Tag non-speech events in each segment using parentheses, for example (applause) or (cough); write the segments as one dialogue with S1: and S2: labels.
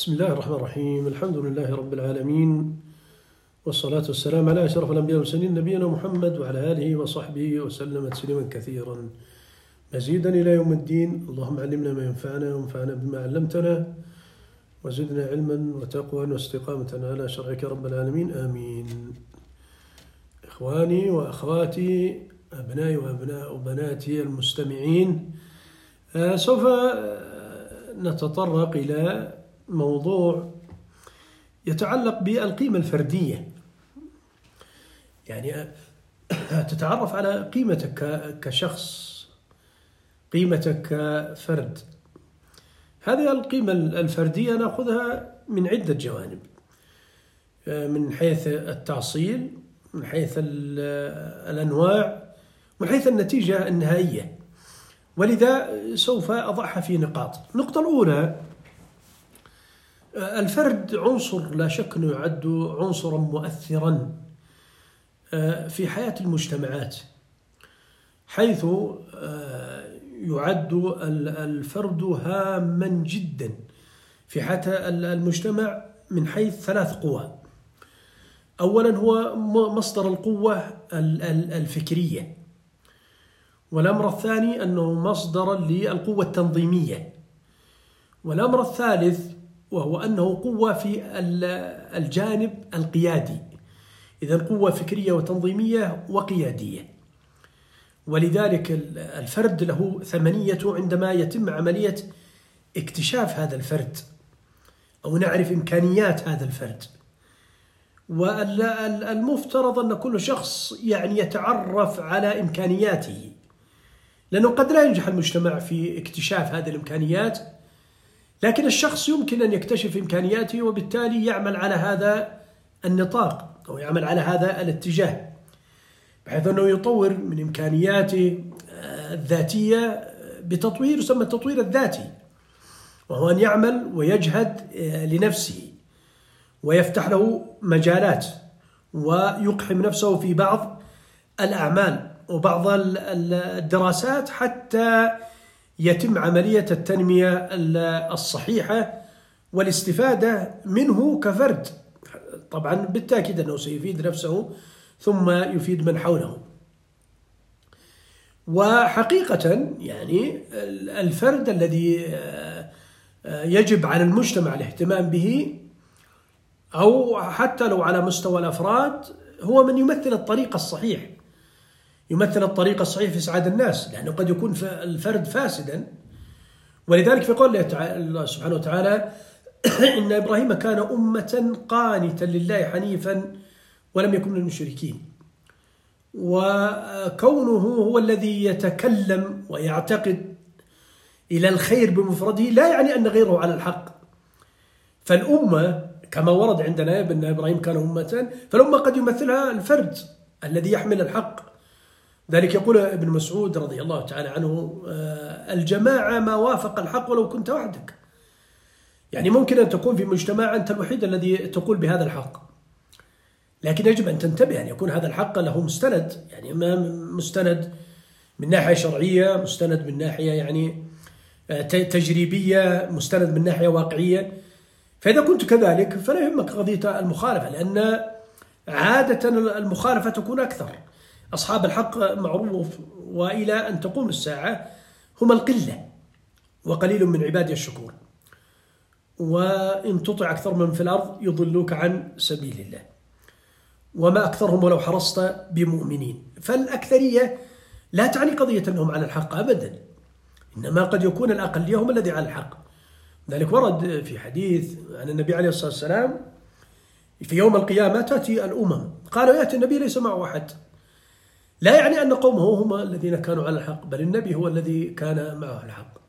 S1: بسم الله الرحمن الرحيم. الحمد لله رب العالمين والصلاة والسلام على أشرف الأنبياء والمرسلين نبينا محمد وعلى آله وصحبه وسلم تسليما كثيرا. مزيدا إلى يوم الدين. اللهم علمنا ما ينفعنا وانفعنا بما علمتنا وزدنا علما وتقوى واستقامة على شرعك رب العالمين. آمين. إخواني وأخواتي أبنائي وأبناء وبناتي المستمعين آه، سوف آه، نتطرق إلى موضوع يتعلق بالقيمة الفردية. يعني آه، (coughs) تتعرف على قيمتك كشخص قيمتك كفرد. هذه القيمة الفردية نأخذها من عدة جوانب. آه، من حيث التأصيل من حيث ال- الأنواع من حيث النتيجة النهائية. ولذا سوف أضعها في نقاط. النقطة الأولى آه، الفرد عنصر لا شك أنه يعد عنصرا مؤثرا آه، في حياة المجتمعات حيث آه، يعد ال- الفرد هاما جدا في حياة ال- المجتمع من حيث ثلاث قوى. أولا هو مصدر القوة ال- ال- الفكرية والأمر الثاني أنه مصدرا للقوة التنظيمية والأمر الثالث وهو أنه قوة في ال- الجانب القيادي. إذا قوة فكرية وتنظيمية وقيادية. ولذلك ال- الفرد له ثمنيته عندما يتم عملية اكتشاف هذا الفرد أو نعرف إمكانيات هذا الفرد. والمفترض أن كل شخص يعني يتعرف على إمكانياته. لأنه قد لا ينجح المجتمع في اكتشاف هذه الإمكانيات لكن الشخص يمكن أن يكتشف إمكانياته وبالتالي يعمل على هذا النطاق أو يعمل على هذا الاتجاه بحيث أنه يطور من إمكانياته آه، الذاتية آه، بتطوير يسمى التطوير الذاتي وهو أن يعمل ويجهد آه، لنفسه ويفتح له مجالات ويقحم نفسه في بعض الأعمال وبعض ال- ال- الدراسات حتى يتم عملية التنمية ال- الصحيحة والاستفادة منه كفرد. طبعا بالتأكيد أنه سيفيد نفسه ثم يفيد من حوله. وحقيقة يعني ال- الفرد الذي آه، يجب على المجتمع الاهتمام به أو حتى لو على مستوى الأفراد هو من يمثل الطريق الصحيح. يمثل الطريق الصحيح في إسعاد الناس لأنه قد يكون الفرد فاسدا. ولذلك في قول الله سبحانه وتعالى (coughs) إن إبراهيم كان أمة قانتا لله حنيفا ولم يكن من المشركين. وكونه هو الذي يتكلم ويعتقد إلى الخير بمفرده لا يعني أن غيره على الحق. فالأمة كما ورد عندنا بأن إبراهيم كان أمة فالأمة قد يمثلها الفرد الذي يحمل الحق. ذلك يقول ابن مسعود رضي الله تعالى عنه آه، الجماعة ما وافق الحق ولو كنت وحدك. يعني ممكن أن تكون في مجتمع أنت الوحيد الذي تقول بهذا الحق. لكن يجب أن تنتبه أن يكون هذا الحق له مستند يعني مستند من ناحية شرعية مستند من ناحية يعني آه، تجريبية مستند من ناحية واقعية. فإذا كنت كذلك فلا يهمك قضية المخالفة لأن عادة المخالفة تكون أكثر. أصحاب الحق معروف وإلى أن تقوم الساعة هم القلة وقليل من عبادي الشكور. وإن تطع أكثر من في الأرض يضلوك عن سبيل الله. وما أكثرهم ولو حرصت بمؤمنين. فالأكثرية لا تعني قضية أنهم على الحق أبدا. إنما قد يكون الأقلية هم الذي على الحق. ذلك ورد في حديث عن النبي عليه الصلاة والسلام في يوم القيامة تأتي الأمم. قالوا يأتي النبي ليس معه أحد. لا يعني أن قومه هم الذين كانوا على الحق بل النبي هو الذي كان معه الحق.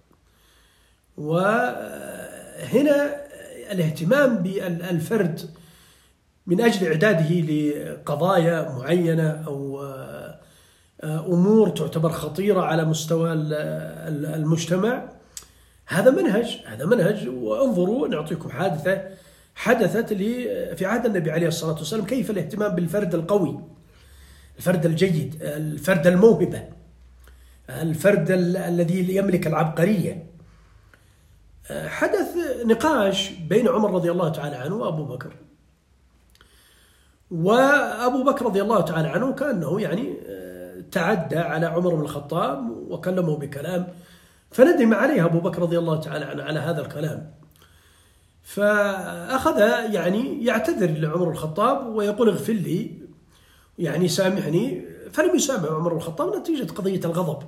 S1: وهنا الاهتمام بالفرد من أجل إعداده لقضايا معينة أو أمور تعتبر خطيرة على مستوى المجتمع هذا منهج هذا منهج. وانظروا نعطيكم حادثة حدثت في عهد النبي عليه الصلاة والسلام كيف الاهتمام بالفرد القوي. الفرد الجيد الفرد الموهبة الفرد الذي يملك العبقرية. حدث نقاش بين عمر رضي الله تعالى عنه وأبو بكر. وأبو بكر رضي الله تعالى عنه كأنه يعني تعدى على عمر بن الخطاب وكلمه بكلام. فندم عليه أبو بكر رضي الله تعالى عنه على هذا الكلام. فأخذ يعني يعتذر لعمر الخطاب ويقول اغفر لي. يعني سامحني فلم يسامح عمر الخطاب نتيجة قضية الغضب.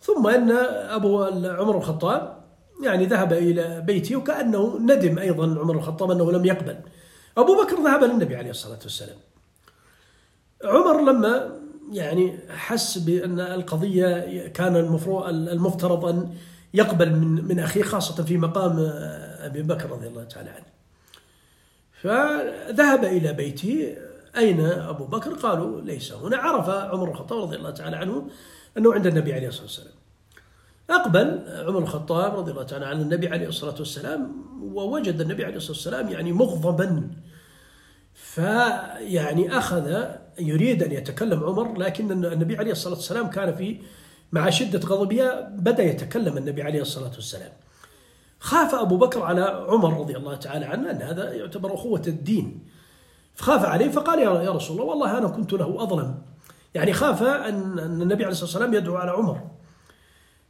S1: ثم أن أبو عمر الخطاب يعني ذهب إلى بيته وكأنه ندم أيضا عمر الخطاب أنه لم يقبل. أبو بكر ذهب للنبي عليه الصلاة والسلام. عمر لما يعني حس بأن القضية كان المفروض المفترض أن يقبل من من أخيه خاصة في مقام أبي بكر رضي الله تعالى عنه. فذهب إلى بيته أين أبو بكر؟ قالوا ليس. هنا عرف عمر الخطاب رضي الله تعالى عنه أنه عند النبي عليه الصلاة والسلام. أقبل عمر الخطاب رضي الله تعالى عن النبي عليه الصلاة والسلام ووجد النبي عليه الصلاة والسلام يعني مغضبا. فيعني أخذ يريد أن يتكلم عمر لكن النبي عليه الصلاة والسلام كان في مع شدة غضبه بدأ يتكلم النبي عليه الصلاة والسلام. خاف أبو بكر على عمر رضي الله تعالى عنه أن هذا يعتبر أخوة الدين. فخاف عليه فقال يا رسول الله والله أنا كنت له أظلم يعني خاف أن النبي عليه الصلاة والسلام يدعو على عمر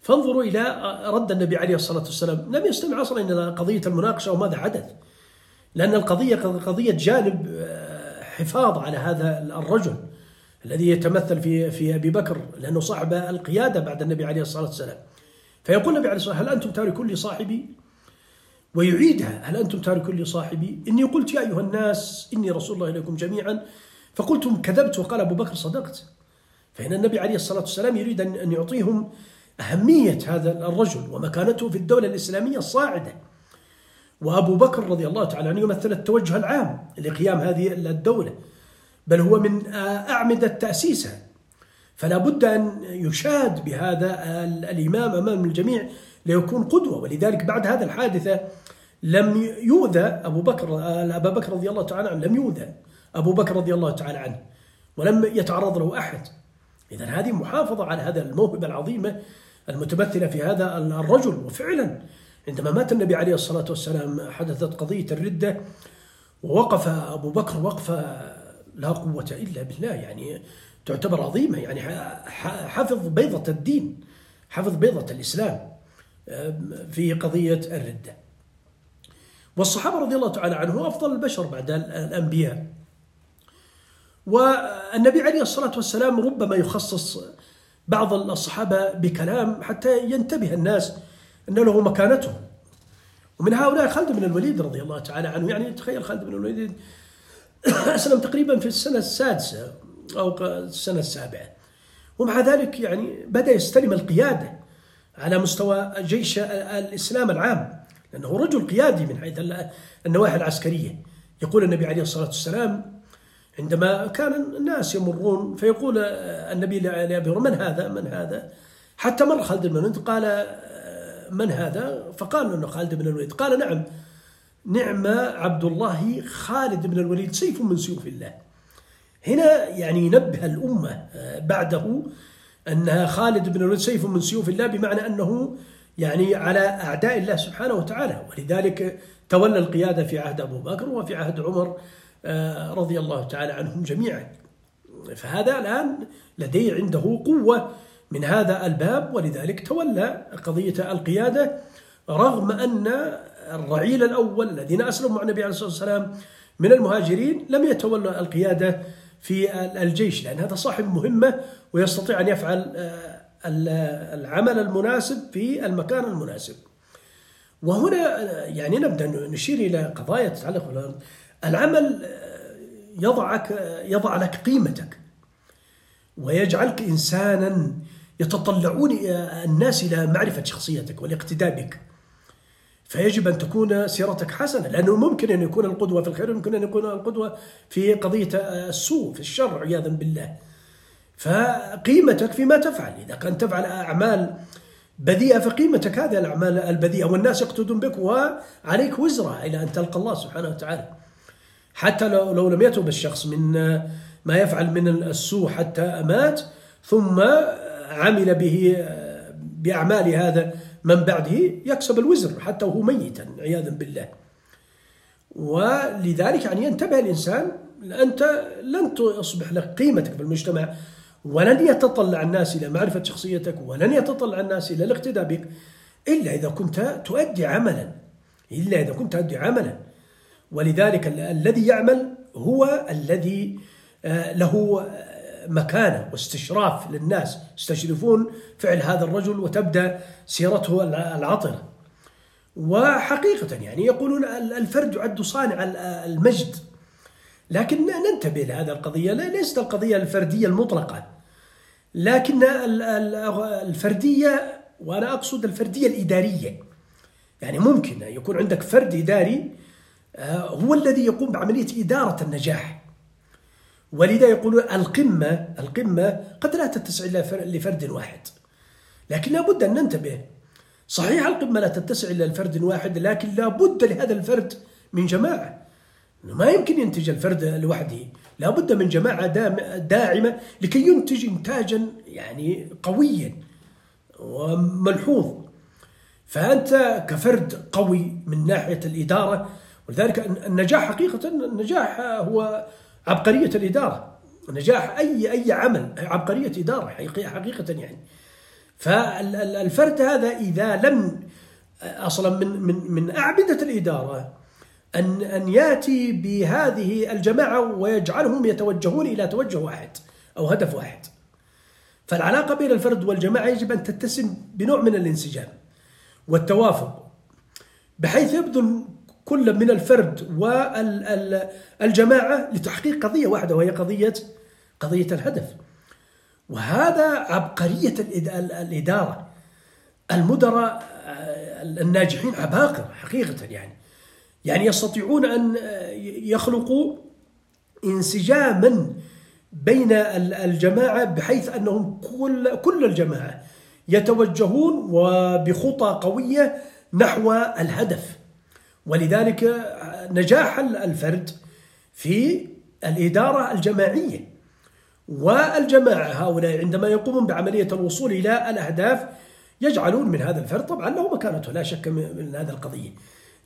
S1: فانظروا إلى رد النبي عليه الصلاة والسلام لم يستمع أصلا إلى قضية المناقشة وماذا حدث لأن القضية قضية جانب آه، حفاظ على هذا الرجل الذي يتمثل في في أبي بكر لأنه صاحب القيادة بعد النبي عليه الصلاة والسلام. فيقول النبي عليه الصلاة والسلام هل أنتم تاركون لي صاحبي؟ ويعيدها هل أنتم تاركون لي صاحبي؟ إني قلت يا أيها الناس إني رسول الله إليكم جميعا فقلتم كذبت وقال أبو بكر صدقت. فإن النبي عليه الصلاة والسلام يريد أن يعطيهم أهمية هذا الرجل ومكانته في الدولة الإسلامية الصاعدة وأبو بكر رضي الله تعالى عنه يمثل التوجه العام لقيام هذه الدولة بل هو من أعمدة تأسيسها فلا بد أن يشاد بهذا الإمام أمام الجميع ليكون قدوة. ولذلك بعد هذا الحادثة لم يؤذى أبو بكر أبا بكر رضي الله تعالى عنه لم يؤذى أبو بكر رضي الله تعالى عنه ولم يتعرض له أحد. إذا هذه محافظة على هذا الموهبة العظيمة المتمثلة في هذا الرجل. وفعلا عندما مات النبي عليه الصلاة والسلام حدثت قضية الردة ووقف أبو بكر وقفة لا قوة إلا بالله. يعني تعتبر عظيمة. يعني حفظ بيضة الدين حفظ بيضة الإسلام. في قضية الردة. والصحابة رضي الله تعالى عنهم أفضل البشر بعد الأنبياء. والنبي عليه الصلاة والسلام ربما يخصص بعض الصحابة بكلام حتى ينتبه الناس أن له مكانتهم. ومن هؤلاء خالد بن الوليد رضي الله تعالى عنه يعني تخيل خالد بن الوليد (coughs) أسلم تقريبا في السنة السادسة أو السنة السابعة. ومع ذلك يعني بدأ يستلم القيادة. على مستوى جيش الإسلام العام لأنه رجل قيادي من حيث النواحي العسكرية. يقول النبي عليه الصلاة والسلام عندما كان الناس يمرون فيقول النبي لأبي من هذا؟ من هذا؟ حتى مر خالد بن الوليد قال من هذا؟ فقال إنه خالد بن الوليد قال نعم نعم عبد الله خالد بن الوليد سيف من سيوف الله. هنا يعني ينبه الأمة بعده أنها خالد بن الوليد سيف من سيوف الله بمعنى أنه يعني على أعداء الله سبحانه وتعالى. ولذلك تولى القيادة في عهد أبو بكر وفي عهد عمر آه، رضي الله تعالى عنهم جميعا. فهذا الآن لديه عنده قوة من هذا الباب. ولذلك تولى قضية القيادة رغم أن الرعيل الأول الذين أسلموا مع النبي عليه الصلاة والسلام من المهاجرين لم يتولوا القيادة في الجيش لأن هذا صاحب مهمة ويستطيع أن يفعل آه، العمل المناسب في المكان المناسب. وهنا آه، يعني نبدأ نشير إلى قضايا تتعلق العمل آه، يضعك يضع لك قيمتك ويجعلك إنسانا يتطلعون الناس إلى معرفة شخصيتك والاقتداء بك. فيجب أن تكون سيرتك حسنة لأنه ممكن أن يكون القدوة في الخير وممكن أن يكون القدوة في قضية السوء في الشر عياذا بالله. فقيمتك فيما تفعل. إذا كنت تفعل أعمال بذيئة فقيمتك هذه الأعمال البذيئة. والناس يقتدون بك وعليك وزرها إلى أن تلقى الله سبحانه وتعالى. حتى لو, لو لم يتوب الشخص من ما يفعل من السوء حتى مات ثم عمل به بأعمال هذا من بعده يكسب الوزر حتى وهو ميتا عياذا بالله. ولذلك يعني ينتبه الإنسان أنت لن تصبح لك قيمتك في المجتمع ولن يتطلع الناس إلى معرفة شخصيتك ولن يتطلع الناس إلى الاقتداء بك إلا إذا كنت تؤدي عملا إلا إذا كنت تؤدي عملا. ولذلك الذي يعمل هو الذي آه، له مكانه واستشراف للناس. يستشرفون فعل هذا الرجل وتبدأ سيرته العطره وحقيقة يعني يقولون الفرد يعد صانع المجد. لكن ننتبه لهذه القضية. ليست القضية الفردية المطلقة. لكن الفردية وأنا أقصد الفردية الإدارية. يعني ممكن يكون عندك فرد إداري آه، هو الذي يقوم بعملية إدارة النجاح. ولذا يقولون القمة القمة قد لا تتسع إلا لفرد واحد. لكن لابد أن ننتبه. صحيح القمة لا تتسع إلا لفرد واحد لكن لابد لهذا الفرد من جماعة. ما يمكن ينتج الفرد لوحده. لابد من جماعة داعمة لكي ينتج إنتاجا يعني قويا وملحوظ. فأنت كفرد قوي من ناحية الإدارة ولذلك النجاح حقيقة النجاح هو عبقرية الإدارة. نجاح أي أي عمل عبقرية إدارة حقيقة يعني. فالفرد هذا إذا لم أصلا من من من أعبدة الإدارة أن أن يأتي بهذه الجماعة ويجعلهم يتوجهون إلى توجه واحد أو هدف واحد. فالعلاقة بين الفرد والجماعة يجب أن تتسم بنوع من الانسجام والتوافق بحيث يبذل كل من الفرد والجماعة لتحقيق قضية واحدة وهي قضية قضية الهدف. وهذا عبقرية الإدارة. المدراء آه، الناجحين عباقرة حقيقة يعني. يعني يستطيعون أن يخلقوا انسجاما بين الجماعة بحيث أنهم كل كل الجماعة يتوجهون وبخطى قوية نحو الهدف. ولذلك نجاح الفرد في الإدارة الجماعية. والجماعة هؤلاء عندما يقومون بعملية الوصول إلى الأهداف يجعلون من هذا الفرد طبعا له مكانته لا شك من هذه القضية.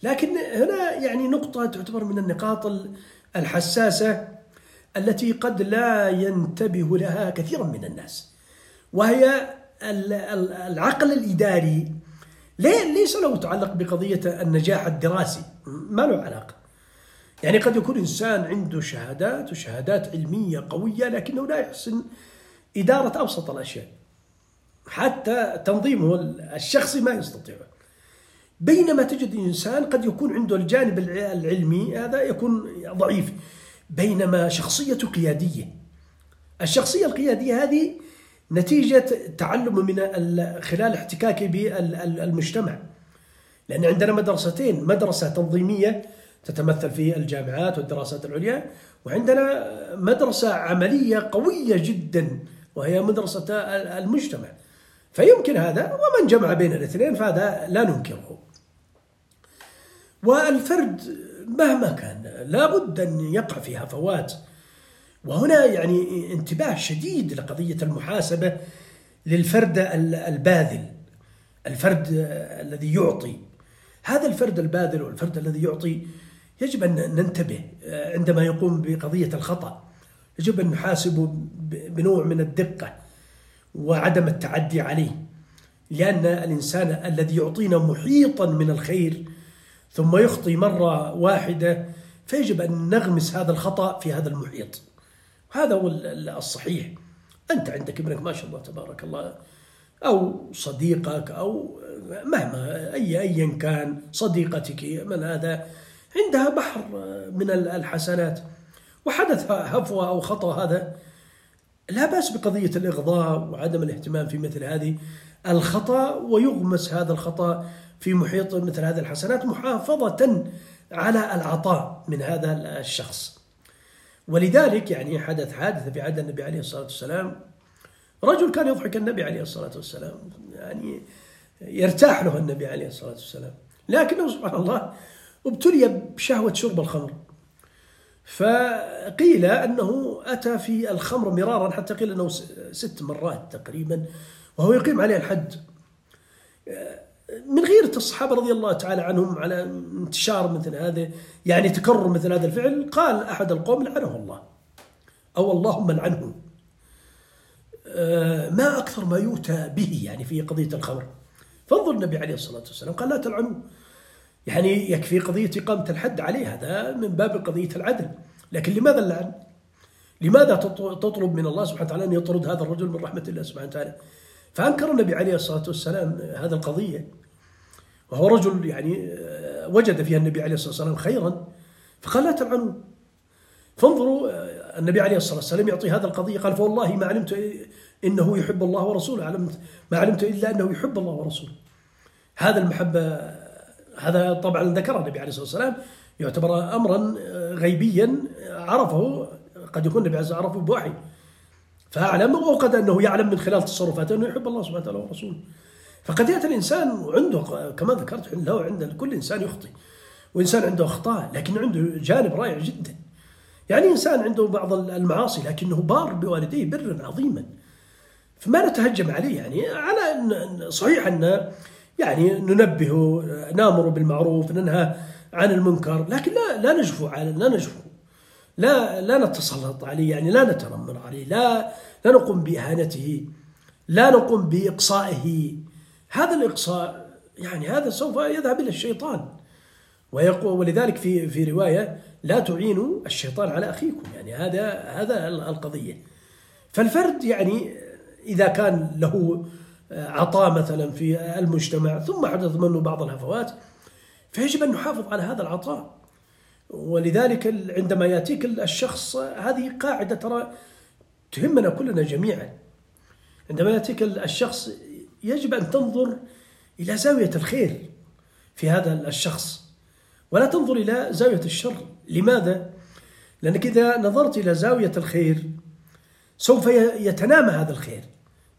S1: لكن هنا يعني نقطة تعتبر من النقاط الحساسة التي قد لا ينتبه لها كثيرا من الناس وهي العقل الإداري ليس له تعلق بقضية النجاح الدراسي؟ ما له علاقة. يعني قد يكون إنسان عنده شهادات وشهادات علمية قوية لكنه لا يحسن إدارة أبسط الأشياء. حتى تنظيمه الشخصي ما يستطيع بينما تجد إنسان قد يكون عنده الجانب العلمي هذا يكون ضعيف. بينما شخصيته قيادية. الشخصية القيادية هذه نتيجة تعلم من خلال احتكاكي بالمجتمع لأن عندنا مدرستين مدرسة تنظيمية تتمثل في الجامعات والدراسات العليا وعندنا مدرسة عملية قوية جدا وهي مدرسة المجتمع. فيمكن هذا ومن جمع بين الاثنين فهذا لا ننكره. والفرد مهما كان لابد أن يقع في هفوات وهنا يعني انتباه شديد لقضية المحاسبة للفرد الباذل الفرد الذي يعطي. هذا الفرد الباذل والفرد الذي يعطي يجب أن ننتبه عندما يقوم بقضية الخطأ. يجب أن نحاسبه بنوع من الدقة وعدم التعدي عليه لأن الإنسان الذي يعطينا محيطا من الخير ثم يخطي مرة واحدة فيجب أن نغمس هذا الخطأ في هذا المحيط. هذا هو الصحيح. أنت عندك ابنك ما شاء الله تبارك الله أو صديقك أو مهما أي أيا كان صديقتك من هذا عندها بحر من الحسنات وحدث هفوة أو خطأ هذا. لا بأس بقضية الإغضاء وعدم الاهتمام في مثل هذه الخطأ ويغمس هذا الخطأ في محيط مثل هذه الحسنات محافظة على العطاء من هذا الشخص. ولذلك يعني حدث حادثة في عهد النبي عليه الصلاة والسلام. رجل كان يضحك النبي عليه الصلاة والسلام. يعني يرتاح له النبي عليه الصلاة والسلام. لكنه سبحان الله ابتلي بشهوة شرب الخمر. فقيل أنه أتى في الخمر مرارا حتى قيل أنه ست مرات تقريبا وهو يقيم عليه الحد. من غيرة الصحابة رضي الله تعالى عنهم على انتشار مثل هذا يعني تكرر مثل هذا الفعل قال أحد القوم لعنه الله أو اللهم لعنه آه، ما أكثر ما يؤتى به يعني في قضية الخمر. فانظر النبي عليه الصلاة والسلام قال لا تلعنوا. يعني يكفي قضية إقامة الحد عليه هذا من باب قضية العدل. لكن لماذا اللعن؟ لماذا تطلب من الله سبحانه وتعالى أن يطرد هذا الرجل من رحمة الله سبحانه وتعالى؟ فأنكر النبي عليه الصلاة والسلام هذا القضية. وهو رجل يعني آه، وجد فيها النبي عليه الصلاة والسلام خيرا فقال لا تلعنوا فانظروا آه، النبي عليه الصلاة والسلام يعطي هذا القضية قال فوالله ما علمت إنه يحب الله ورسوله علمت ما علمت إلا أنه يحب الله ورسوله. هذا المحبة هذا طبعا ذكره النبي عليه الصلاة والسلام يعتبر أمرا آه، غيبيا عرفه قد يكون النبي عليه عرفه بوحي. فأعلم وقد أنه يعلم من خلال تصرفاته أنه يحب الله سبحانه وتعالى ورسوله. يأتي الإنسان عنده كما ذكرت له عند كل إنسان يخطئ وإنسان عنده أخطاء لكن عنده جانب رائع جدا. يعني إنسان عنده بعض المعاصي لكنه بار بوالديه برا عظيما. فما نتهجم عليه يعني على أن صحيح أن يعني ننبهه نامر بالمعروف ننهى عن المنكر لكن لا لا نجفو على لا نجفو. لا لا نتسلط عليه يعني لا نتنمر عليه لا لا نقوم بإهانته لا نقوم بإقصائه. هذا الإقصاء يعني هذا سوف يذهب إلى الشيطان. ويقول ولذلك في في رواية لا تعينوا الشيطان على أخيكم. يعني هذا هذا القضية. فالفرد يعني إذا كان له عطاء مثلا في المجتمع ثم حدث منه بعض الهفوات فيجب أن نحافظ على هذا العطاء. ولذلك عندما يأتيك الشخص هذه قاعدة ترى تهمنا كلنا جميعا. عندما يأتيك الشخص يجب أن تنظر إلى زاوية الخير في هذا الشخص ولا تنظر إلى زاوية الشر لماذا؟ لأنك إذا نظرت إلى زاوية الخير سوف يتنامى هذا الخير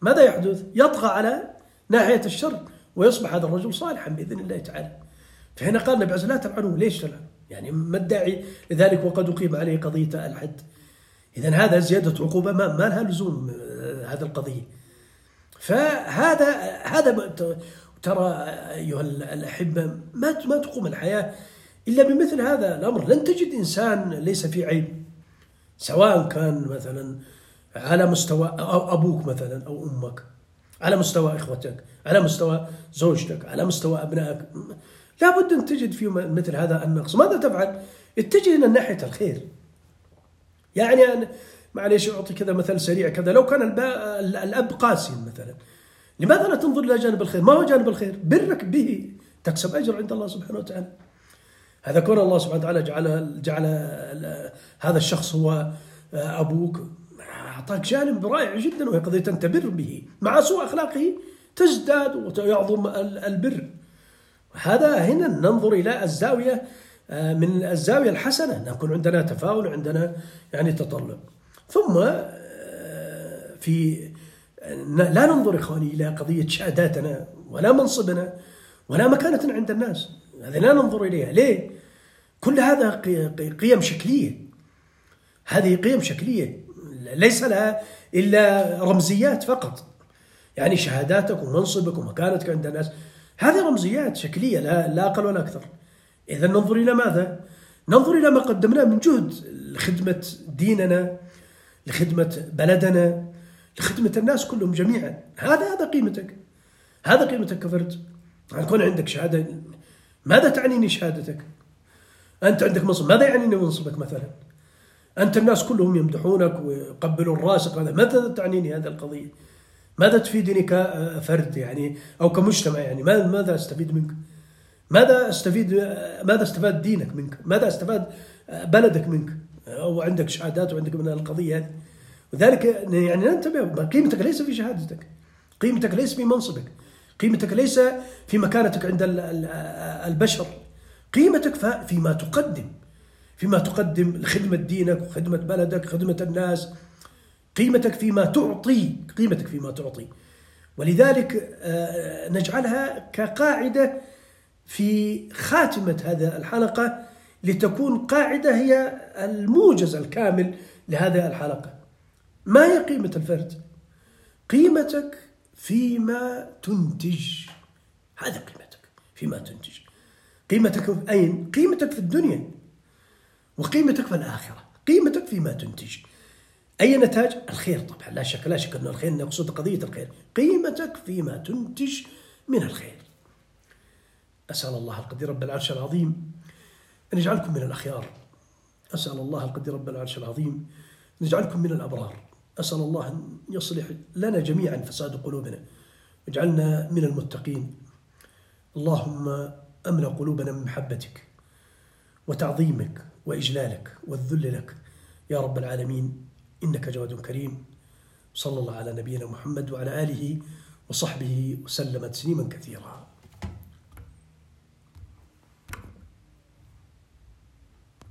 S1: ماذا يحدث؟ يطغى على ناحية الشر ويصبح هذا الرجل صالحا بإذن الله تعالى فهنا قال النبي لا تلعنوه ليش تلعن؟ يعني ما الداعي لذلك وقد أقيم عليه قضية الحد إذا هذا زيادة عقوبة ما, ما لها لزوم هذه القضية فهذا هذا ترى أيها الأحبة ما ما تقوم الحياة إلا بمثل هذا الأمر. لن تجد إنسان ليس فيه عيب سواء كان مثلا على مستوى أو أبوك مثلا أو أمك على مستوى إخوتك على مستوى زوجتك على مستوى أبنائك. لابد أن تجد فيه مثل هذا النقص. ماذا تفعل؟ اتجه إلى ناحية الخير. يعني معليش أعطي كذا مثل سريع كذا. لو كان الأب قاسي مثلا لماذا لا تنظر إلى جانب الخير؟ ما هو جانب الخير؟ برك به تكسب أجر عند الله سبحانه وتعالى. هذا كون الله سبحانه وتعالى جعل جعل هذا الشخص هو أبوك. أعطاك جانب رائع جدا وهي قضية أن تبر به. مع سوء أخلاقه تزداد ويعظم البر. هذا هنا ننظر إلى الزاوية آه، من الزاوية الحسنة. نكون عندنا تفاؤل عندنا يعني تطلع ثم آه، في لا ننظر إخواني إلى قضية شهاداتنا ولا منصبنا ولا مكانتنا عند الناس. هذا لا ننظر إليها. ليه؟ كل هذا قيم شكلية. هذه قيم شكلية. ليس لها إلا رمزيات فقط. يعني شهاداتك ومنصبك ومكانتك عند الناس. هذه رمزيات شكلية لا, لا أقل ولا أكثر. إذا ننظر إلى ماذا؟ ننظر إلى ما قدمناه من جهد لخدمة ديننا لخدمة بلدنا لخدمة الناس كلهم جميعا. هذا هذا قيمتك. هذا قيمتك كفرد. يكون عندك شهادة. ماذا تعنيني شهادتك؟ أنت عندك منصب. ماذا يعنيني منصبك مثلا؟ أنت الناس كلهم يمدحونك ويقبلون راسك هذا ماذا تعنيني هذه القضية؟ ماذا تفيدني كفرد يعني؟ أو كمجتمع يعني؟ ماذا أستفيد منك؟ ماذا استفيد ماذا استفاد دينك منك؟ ماذا استفاد بلدك منك؟ أو عندك شهادات وعندك من القضية. هذه وذلك يعني ننتبه قيمتك ليس في شهادتك. قيمتك ليس في منصبك. قيمتك ليس في مكانتك عند البشر. قيمتك فيما تقدم. فيما تقدم لخدمة دينك وخدمة بلدك خدمة الناس. قيمتك فيما تعطي. قيمتك فيما تعطي. ولذلك آه، نجعلها كقاعدة في خاتمة هذا الحلقة. لتكون قاعدة هي الموجز الكامل لهذه الحلقة. ما هي قيمة الفرد؟ قيمتك فيما تنتج. هذا قيمتك فيما تنتج. قيمتك أين؟ قيمتك في الدنيا وقيمتك في الآخرة. قيمتك فيما تنتج. أي نتاج؟ الخير طبعا. لا شك لا شك أن الخير نقصد قضية الخير. قيمتك فيما تنتج من الخير. أسأل الله القدير رب العرش العظيم أن يجعلكم من الأخيار. أسأل الله القدير رب العرش العظيم أن يجعلكم من الأبرار. أسأل الله أن يصلح لنا جميعا فساد قلوبنا. واجعلنا من المتقين. اللهم أملأ قلوبنا من محبتك وتعظيمك وإجلالك والذل لك. يا رب العالمين إنك جواد كريم. صلى الله على نبينا محمد وعلى آله وصحبه وسلم تسليما كثيرا.